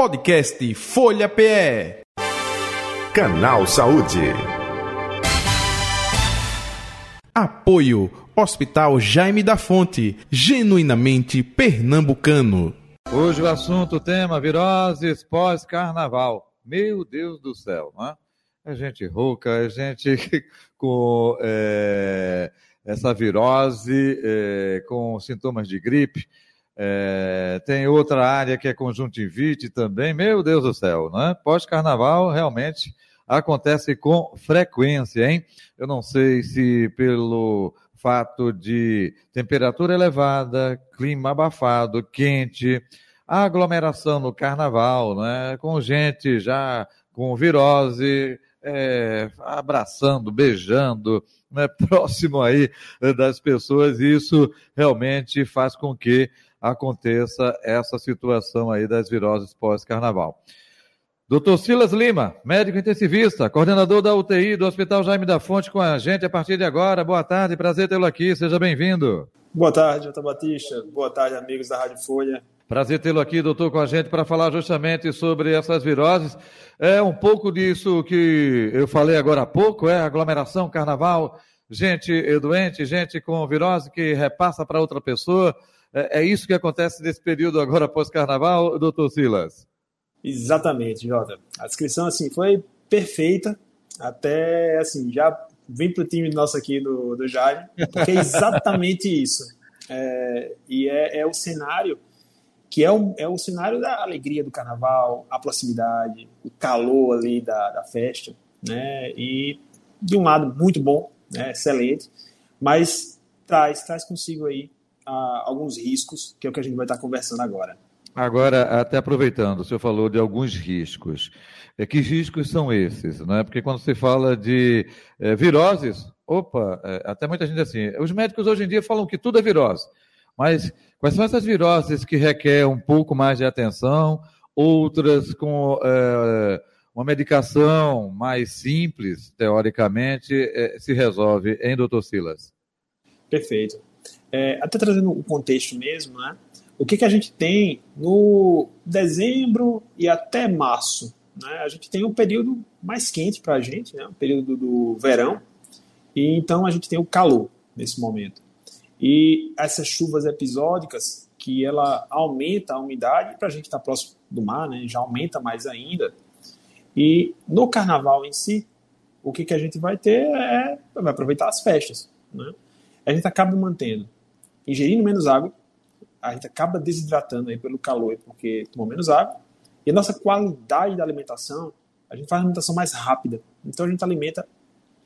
Podcast Folha PE. Canal Saúde. Apoio Hospital Jaime da Fonte, genuinamente pernambucano. Hoje o assunto, o tema, viroses pós-carnaval. Meu Deus do céu, não é? É gente rouca, é gente com é, essa virose, é, com sintomas de gripe. É, tem outra área que é conjuntivite também. Meu Deus do céu, né? Pós-carnaval realmente acontece com frequência, hein? Eu não sei se pelo fato de temperatura elevada, clima abafado, quente, aglomeração no carnaval, né? Com gente já com virose, é, abraçando, beijando, né? próximo aí das pessoas, isso realmente faz com que aconteça essa situação aí das viroses pós-carnaval. Doutor Silas Lima, médico intensivista, coordenador da UTI do Hospital Jaime da Fonte com a gente a partir de agora. Boa tarde, prazer tê-lo aqui, seja bem-vindo. Boa tarde, doutor Batista. Boa tarde, amigos da Rádio Folha. Prazer tê-lo aqui, doutor, com a gente para falar justamente sobre essas viroses. É um pouco disso que eu falei agora há pouco, é aglomeração, carnaval, gente doente, gente com virose que repassa para outra pessoa. É, é isso que acontece nesse período agora pós-carnaval, doutor Silas? Exatamente, Jota. A descrição assim foi perfeita. Até assim, já vem para o time nosso aqui do, do Jaime, porque é exatamente isso. É, e é, é, o cenário que é o, é o cenário da alegria do carnaval, a proximidade, o calor ali da, da festa, né? E de um lado muito bom, né? excelente, mas traz traz consigo aí alguns riscos, que é o que a gente vai estar conversando agora. Agora, até aproveitando, o senhor falou de alguns riscos. É, que riscos são esses? Né? Porque quando se fala de é, viroses, opa, é, até muita gente assim, os médicos hoje em dia falam que tudo é virose. Mas quais são essas viroses que requerem um pouco mais de atenção, outras com é, uma medicação mais simples, teoricamente, é, se resolve, hein, doutor Silas? Perfeito. É, até trazendo o contexto mesmo, né? O que, que a gente tem no dezembro e até março? Né? A gente tem um período mais quente para a gente, né? o período do verão, e então a gente tem o calor nesse momento. E essas chuvas episódicas, que ela aumenta a umidade, para a gente estar tá próximo do mar, né? já aumenta mais ainda. E no carnaval em si, o que, que a gente vai ter é vai aproveitar as festas. Né? A gente acaba mantendo ingerindo menos água, a gente acaba desidratando aí pelo calor, porque tomou menos água, e a nossa qualidade da alimentação, a gente faz uma alimentação mais rápida, então a gente alimenta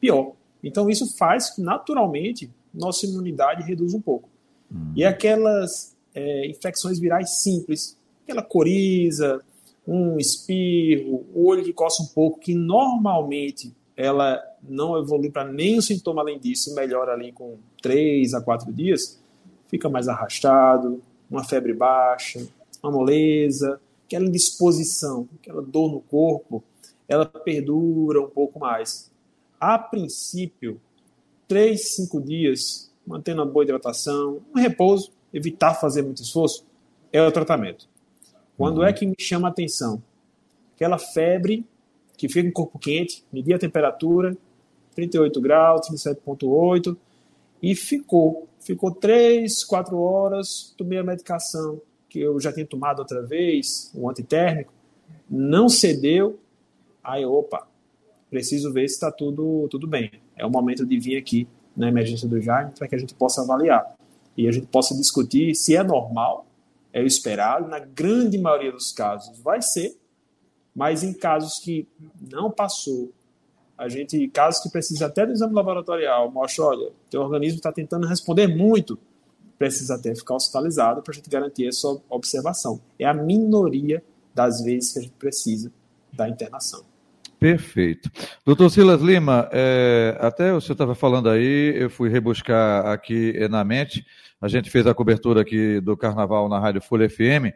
pior. Então isso faz que naturalmente nossa imunidade reduz um pouco. Uhum. E aquelas é, infecções virais simples, aquela coriza, um espirro, o olho que coça um pouco, que normalmente ela não evolui para nenhum sintoma além disso, melhora ali com 3 a 4 dias, fica mais arrastado, uma febre baixa, uma moleza, aquela indisposição, aquela dor no corpo, ela perdura um pouco mais. A princípio, 3, 5 dias, mantendo uma boa hidratação, um repouso, evitar fazer muito esforço, é o tratamento. Quando uhum. é que me chama a atenção? Aquela febre que fica em corpo quente, medir a temperatura, 38 graus, 37,8, e ficou. Ficou três, quatro horas, tomei a medicação que eu já tinha tomado outra vez, um antitérmico, não cedeu, aí, opa, preciso ver se está tudo, tudo bem. É o momento de vir aqui na emergência do Jaime para que a gente possa avaliar e a gente possa discutir se é normal, é o esperado, na grande maioria dos casos vai ser, mas em casos que não passou, a gente, casos que precisa até do exame laboratorial, mostra, olha, teu organismo está tentando responder muito, precisa até ficar hospitalizado para a gente garantir essa observação. É a minoria das vezes que a gente precisa da internação. Perfeito. Doutor Silas Lima, é, até o senhor estava falando aí, eu fui rebuscar aqui na mente, a gente fez a cobertura aqui do Carnaval na Rádio Folha FM,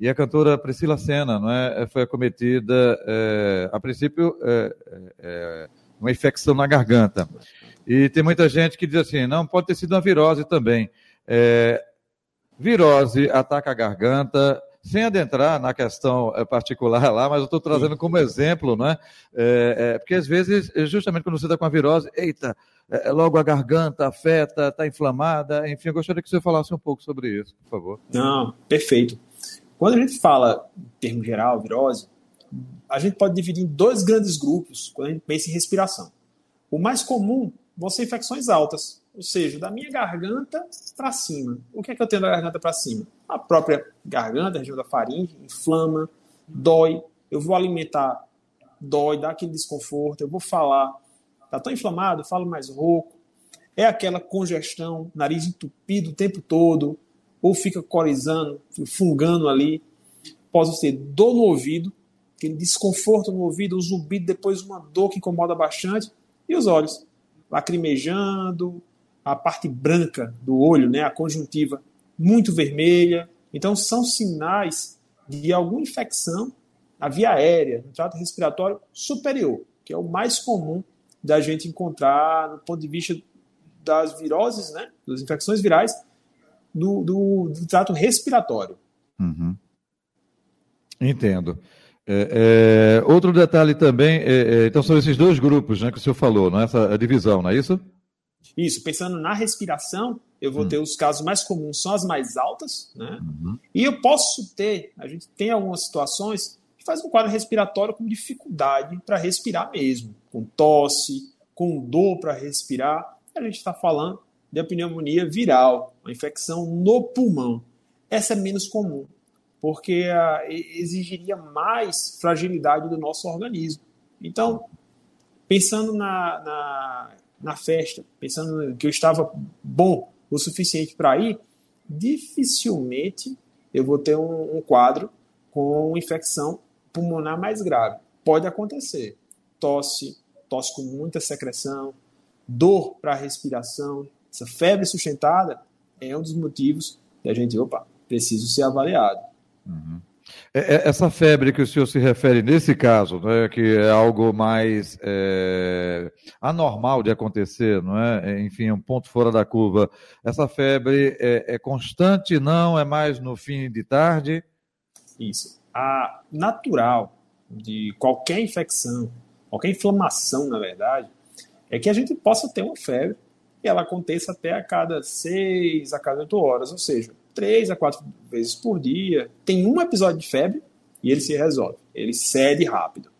e a cantora Priscila Senna não é, foi acometida, é, a princípio, é, é, uma infecção na garganta. E tem muita gente que diz assim, não, pode ter sido uma virose também. É, virose ataca a garganta, sem adentrar na questão particular lá, mas eu estou trazendo como exemplo, né? É, é, porque às vezes, justamente quando você está com a virose, eita, é, logo a garganta afeta, está inflamada, enfim, eu gostaria que você falasse um pouco sobre isso, por favor. Não, perfeito. Quando a gente fala em termo geral, virose, a gente pode dividir em dois grandes grupos quando a gente pensa em respiração. O mais comum vão ser infecções altas, ou seja, da minha garganta para cima. O que é que eu tenho da garganta para cima? A própria garganta, a região da faringe, inflama, dói. Eu vou alimentar, dói, dá aquele desconforto. Eu vou falar, tá tão inflamado, falo mais rouco. É aquela congestão, nariz entupido o tempo todo, ou fica corizando, fungando ali. Pode ser dor no ouvido, aquele desconforto no ouvido, um zumbido, depois uma dor que incomoda bastante, e os olhos lacrimejando, a parte branca do olho, né, a conjuntiva muito vermelha. Então, são sinais de alguma infecção na via aérea, no trato respiratório superior, que é o mais comum da gente encontrar no ponto de vista das viroses, né, das infecções virais, do, do, do trato respiratório. Uhum. Entendo. É, é, outro detalhe também, é, é, então são esses dois grupos né, que o senhor falou, né, essa divisão, não é isso? Isso, pensando na respiração, eu vou hum. ter os casos mais comuns, são as mais altas, né? Uhum. E eu posso ter, a gente tem algumas situações que faz um quadro respiratório com dificuldade para respirar mesmo, com tosse, com dor para respirar. A gente está falando de pneumonia viral, uma infecção no pulmão. Essa é menos comum, porque uh, exigiria mais fragilidade do nosso organismo. Então, pensando na, na na festa, pensando que eu estava bom o suficiente para ir, dificilmente eu vou ter um, um quadro com infecção pulmonar mais grave. Pode acontecer. Tosse, tosse com muita secreção, dor para a respiração, essa febre sustentada é um dos motivos da gente, opa, preciso ser avaliado. Uhum. É, é, essa febre que o senhor se refere nesse caso, né, que é algo mais é, anormal de acontecer, não é? é enfim, um ponto fora da curva. Essa febre é, é constante, não? É mais no fim de tarde? Isso. A natural de qualquer infecção, qualquer inflamação, na verdade, é que a gente possa ter uma febre e ela aconteça até a cada seis, a cada oito horas, ou seja, três a quatro vezes por dia, tem um episódio de febre e ele se resolve. Ele cede rápido.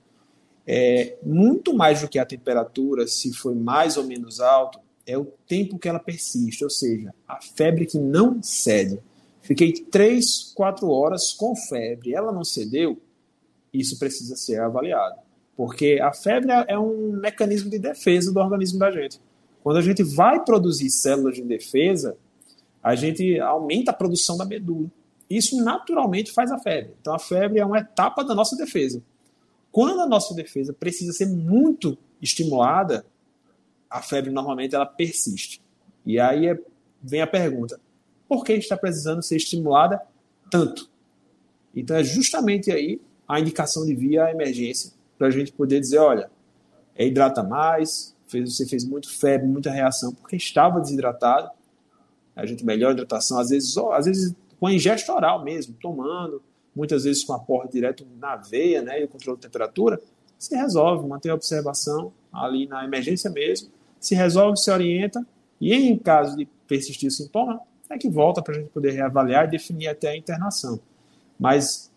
É, muito mais do que a temperatura, se foi mais ou menos alto, é o tempo que ela persiste, ou seja, a febre que não cede. Fiquei três, quatro horas com febre, ela não cedeu, isso precisa ser avaliado. Porque a febre é um mecanismo de defesa do organismo da gente. Quando a gente vai produzir células de defesa, a gente aumenta a produção da medula. Isso naturalmente faz a febre. Então a febre é uma etapa da nossa defesa. Quando a nossa defesa precisa ser muito estimulada, a febre normalmente ela persiste. E aí é, vem a pergunta: por que está precisando ser estimulada tanto? Então é justamente aí a indicação de via à emergência para a gente poder dizer, olha, é hidrata mais, fez, você fez muito febre, muita reação porque estava desidratado a gente melhora a hidratação, às vezes, às vezes com a ingesta oral mesmo, tomando, muitas vezes com aporte direto na veia, né, e o controle de temperatura, se resolve, mantém a observação ali na emergência mesmo, se resolve, se orienta, e em caso de persistir o sintoma, é que volta para a gente poder reavaliar e definir até a internação. Mas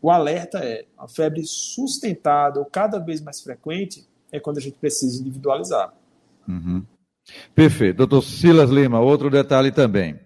o alerta é a febre sustentada ou cada vez mais frequente é quando a gente precisa individualizar. Uhum. Perfeito. Doutor Silas Lima, outro detalhe também.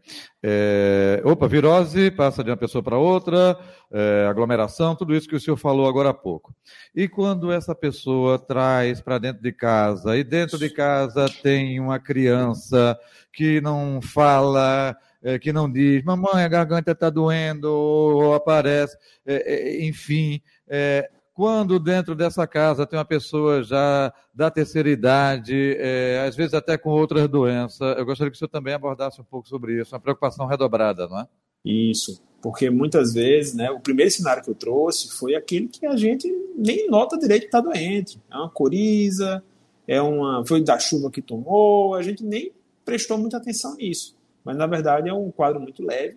É, opa, virose passa de uma pessoa para outra, é, aglomeração, tudo isso que o senhor falou agora há pouco. E quando essa pessoa traz para dentro de casa, e dentro de casa tem uma criança que não fala, é, que não diz, mamãe, a garganta está doendo, ou aparece, é, é, enfim, é, quando dentro dessa casa tem uma pessoa já da terceira idade, é, às vezes até com outras doenças, eu gostaria que o senhor também abordasse um pouco sobre isso, uma preocupação redobrada, não é? Isso, porque muitas vezes, né, o primeiro cenário que eu trouxe foi aquele que a gente nem nota direito que está doente. É uma coriza, é uma, foi da chuva que tomou, a gente nem prestou muita atenção nisso. Mas na verdade é um quadro muito leve.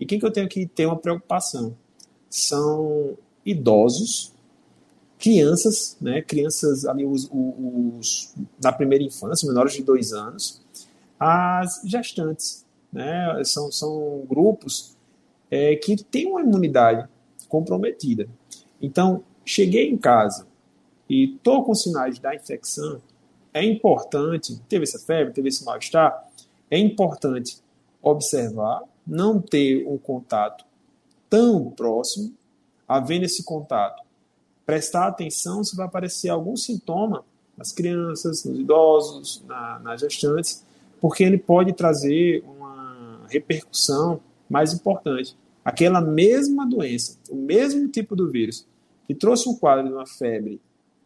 E quem que eu tenho que ter uma preocupação? são idosos, crianças, né, crianças ali os, os, na primeira infância, menores de dois anos, as gestantes, né, são, são grupos é, que têm uma imunidade comprometida. Então, cheguei em casa e estou com sinais da infecção, é importante, teve essa febre, teve esse mal-estar, é importante observar, não ter um contato tão próximo, havendo esse contato, prestar atenção se vai aparecer algum sintoma nas crianças, nos idosos, na, nas gestantes, porque ele pode trazer uma repercussão mais importante. Aquela mesma doença, o mesmo tipo do vírus, que trouxe um quadro de uma febre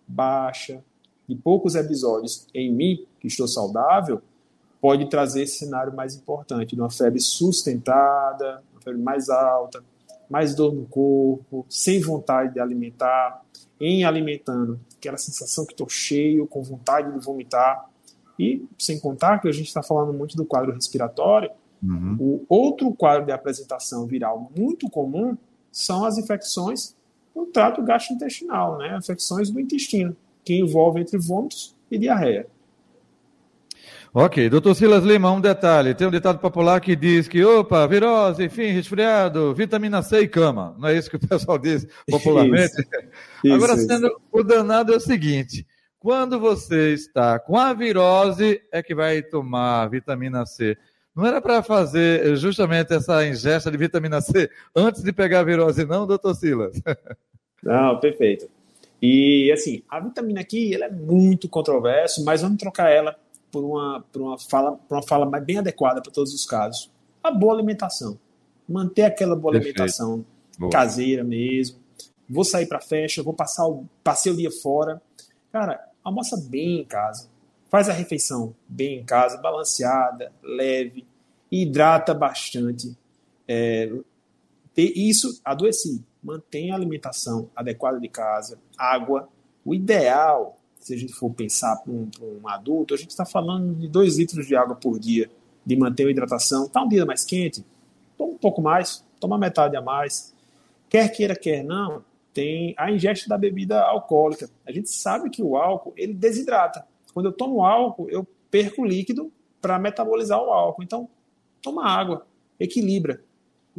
baixa, de poucos episódios em mim, que estou saudável, pode trazer esse cenário mais importante, de uma febre sustentada, uma febre mais alta, mais dor no corpo, sem vontade de alimentar, em alimentando, aquela sensação que estou cheio, com vontade de vomitar. E sem contar que a gente está falando muito do quadro respiratório, uhum. o outro quadro de apresentação viral muito comum são as infecções do trato gastrointestinal, né? infecções do intestino, que envolvem entre vômitos e diarreia. Ok, doutor Silas Lima, um detalhe. Tem um ditado popular que diz que, opa, virose, enfim, resfriado, vitamina C e cama. Não é isso que o pessoal diz popularmente? Isso. Isso, Agora, sendo isso. o danado é o seguinte: quando você está com a virose, é que vai tomar vitamina C. Não era para fazer justamente essa ingesta de vitamina C antes de pegar a virose, não, doutor Silas? Não, perfeito. E assim, a vitamina aqui ela é muito controversa, mas vamos trocar ela por uma, por uma fala, por uma fala bem adequada para todos os casos. A boa alimentação. Manter aquela boa Perfeito. alimentação boa. caseira mesmo. Vou sair para festa, vou passar o, passei o dia fora. Cara, almoça bem em casa. Faz a refeição bem em casa, balanceada, leve, hidrata bastante. É, ter isso, adoeci. Mantenha a alimentação adequada de casa, água. O ideal se a gente for pensar para um, um, adulto, a gente está falando de 2 litros de água por dia, de manter a hidratação. Está um dia mais quente? Toma um pouco mais, toma metade a mais. Quer queira, quer não, tem a ingesta da bebida alcoólica. A gente sabe que o álcool, ele desidrata. Quando eu tomo álcool, eu perco líquido para metabolizar o álcool. Então, toma água, equilibra.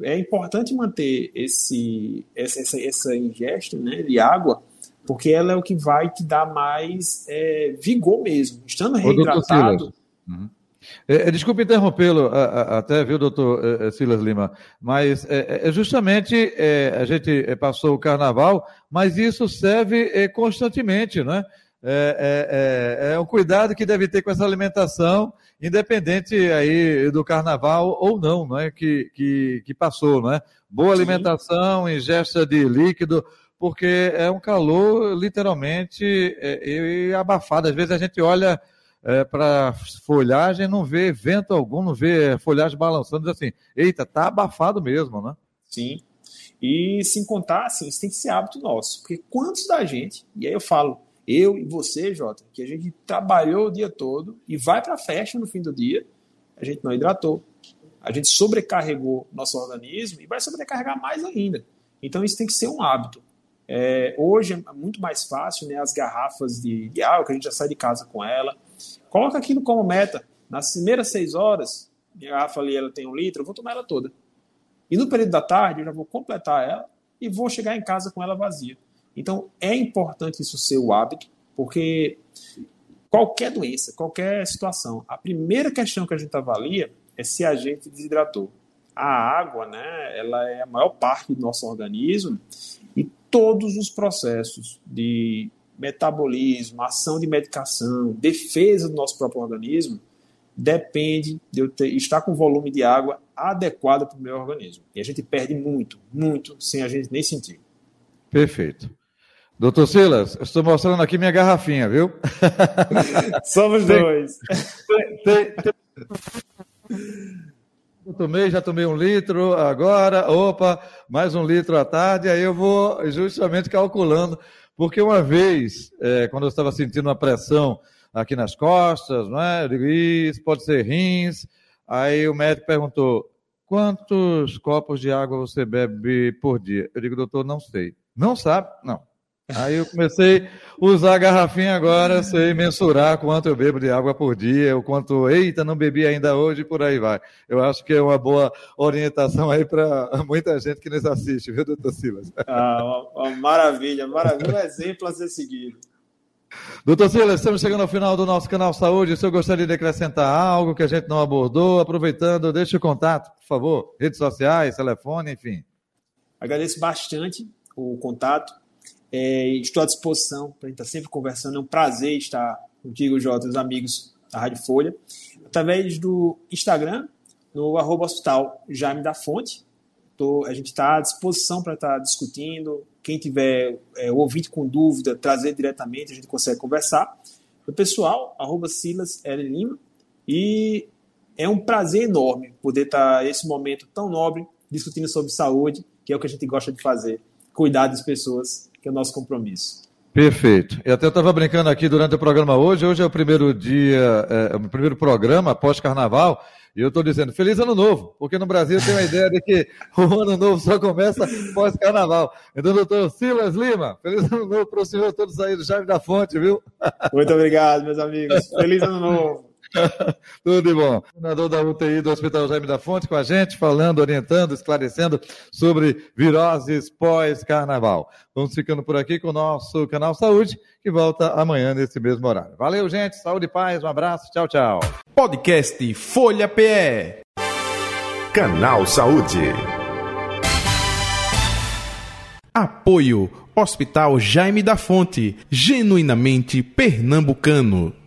É importante manter esse, essa, essa ingesta né, de água porque ela é o que vai te dar mais é, vigor mesmo. Estando reidratado. Uhum. É, é, desculpe interrompê-lo até, viu, doutor é, Silas Lima, mas é justamente a gente passou o carnaval, mas isso serve constantemente, né? É, é, é, um cuidado que deve ter com essa alimentação, independente aí do carnaval ou não, não é? Que, que, que passou, não é? Boa alimentação, ingesta de líquido, porque é um calor literalmente é, abafado. Às vezes a gente olha é, para folhagem não vê vento algum, não vê folhagem balançando, diz assim, eita, tá abafado mesmo, né? Sim. E sem contar, assim, isso tem que ser hábito nosso. Porque quantos da gente, e aí eu falo, eu e você, Jota, que a gente trabalhou o dia todo e vai para a festa no fim do dia, a gente não hidratou. A gente sobrecarregou nosso organismo e vai sobrecarregar mais ainda. Então isso tem que ser um hábito. É, hoje é muito mais fácil, né? As garrafas de, de álcool, a gente já sai de casa com ela. Coloca aquilo como meta. Nas primeiras seis horas, a garrafa ali ela tem um litro, eu vou tomar ela toda. E no período da tarde, eu já vou completar ela e vou chegar em casa com ela vazia. Então, é importante isso ser o hábito, porque qualquer doença, qualquer situação, a primeira questão que a gente avalia é se a gente desidratou. A água, né, ela é a maior parte do nosso organismo todos os processos de metabolismo, ação de medicação, defesa do nosso próprio organismo, depende de eu ter, estar com volume de água adequado para o meu organismo. E a gente perde muito, muito, sem a gente nem sentir. Perfeito. Doutor Silas, estou mostrando aqui minha garrafinha, viu? Somos dois. Tem, tem, tem... Eu tomei, já tomei um litro, agora, opa, mais um litro à tarde, aí eu vou justamente calculando, porque uma vez, é, quando eu estava sentindo uma pressão aqui nas costas, não é? Eu digo, isso pode ser rins. Aí o médico perguntou, quantos copos de água você bebe por dia? Eu digo, doutor, não sei. Não sabe? Não. Aí eu comecei a usar a garrafinha agora, sei mensurar quanto eu bebo de água por dia, o quanto, eita, não bebi ainda hoje, e por aí vai. Eu acho que é uma boa orientação aí para muita gente que nos assiste, viu, doutor Silas? Ah, uma, uma maravilha, maravilha, um exemplo a ser seguido. Doutor Silas, estamos chegando ao final do nosso canal Saúde. O senhor gostaria de acrescentar algo que a gente não abordou? Aproveitando, deixe o contato, por favor. Redes sociais, telefone, enfim. Agradeço bastante o contato é, estou à disposição para a gente estar sempre conversando. É um prazer estar contigo, Jota, os amigos da Rádio Folha. Através do Instagram, no arroba hospital Jaime da Fonte. Tô, a gente está à disposição para estar discutindo. Quem tiver é, ouvinte com dúvida, trazer diretamente, a gente consegue conversar. O pessoal, arroba Silas L. Lima. E é um prazer enorme poder estar nesse momento tão nobre discutindo sobre saúde, que é o que a gente gosta de fazer, cuidar das pessoas que é o nosso compromisso. Perfeito. Eu até estava brincando aqui durante o programa hoje. Hoje é o primeiro dia, é, o primeiro programa pós-carnaval. E eu estou dizendo, feliz ano novo, porque no Brasil tem uma ideia de que o ano novo só começa pós-carnaval. Então, doutor Silas Lima, feliz ano novo para o senhor todos aí do Chave da Fonte, viu? Muito obrigado, meus amigos. Feliz ano novo. Tudo de bom. O coordenador da UTI do Hospital Jaime da Fonte com a gente, falando, orientando, esclarecendo sobre viroses pós-carnaval. Vamos ficando por aqui com o nosso canal Saúde, que volta amanhã nesse mesmo horário. Valeu, gente. Saúde e paz. Um abraço. Tchau, tchau. Podcast Folha PE. Canal Saúde. Apoio Hospital Jaime da Fonte, genuinamente pernambucano.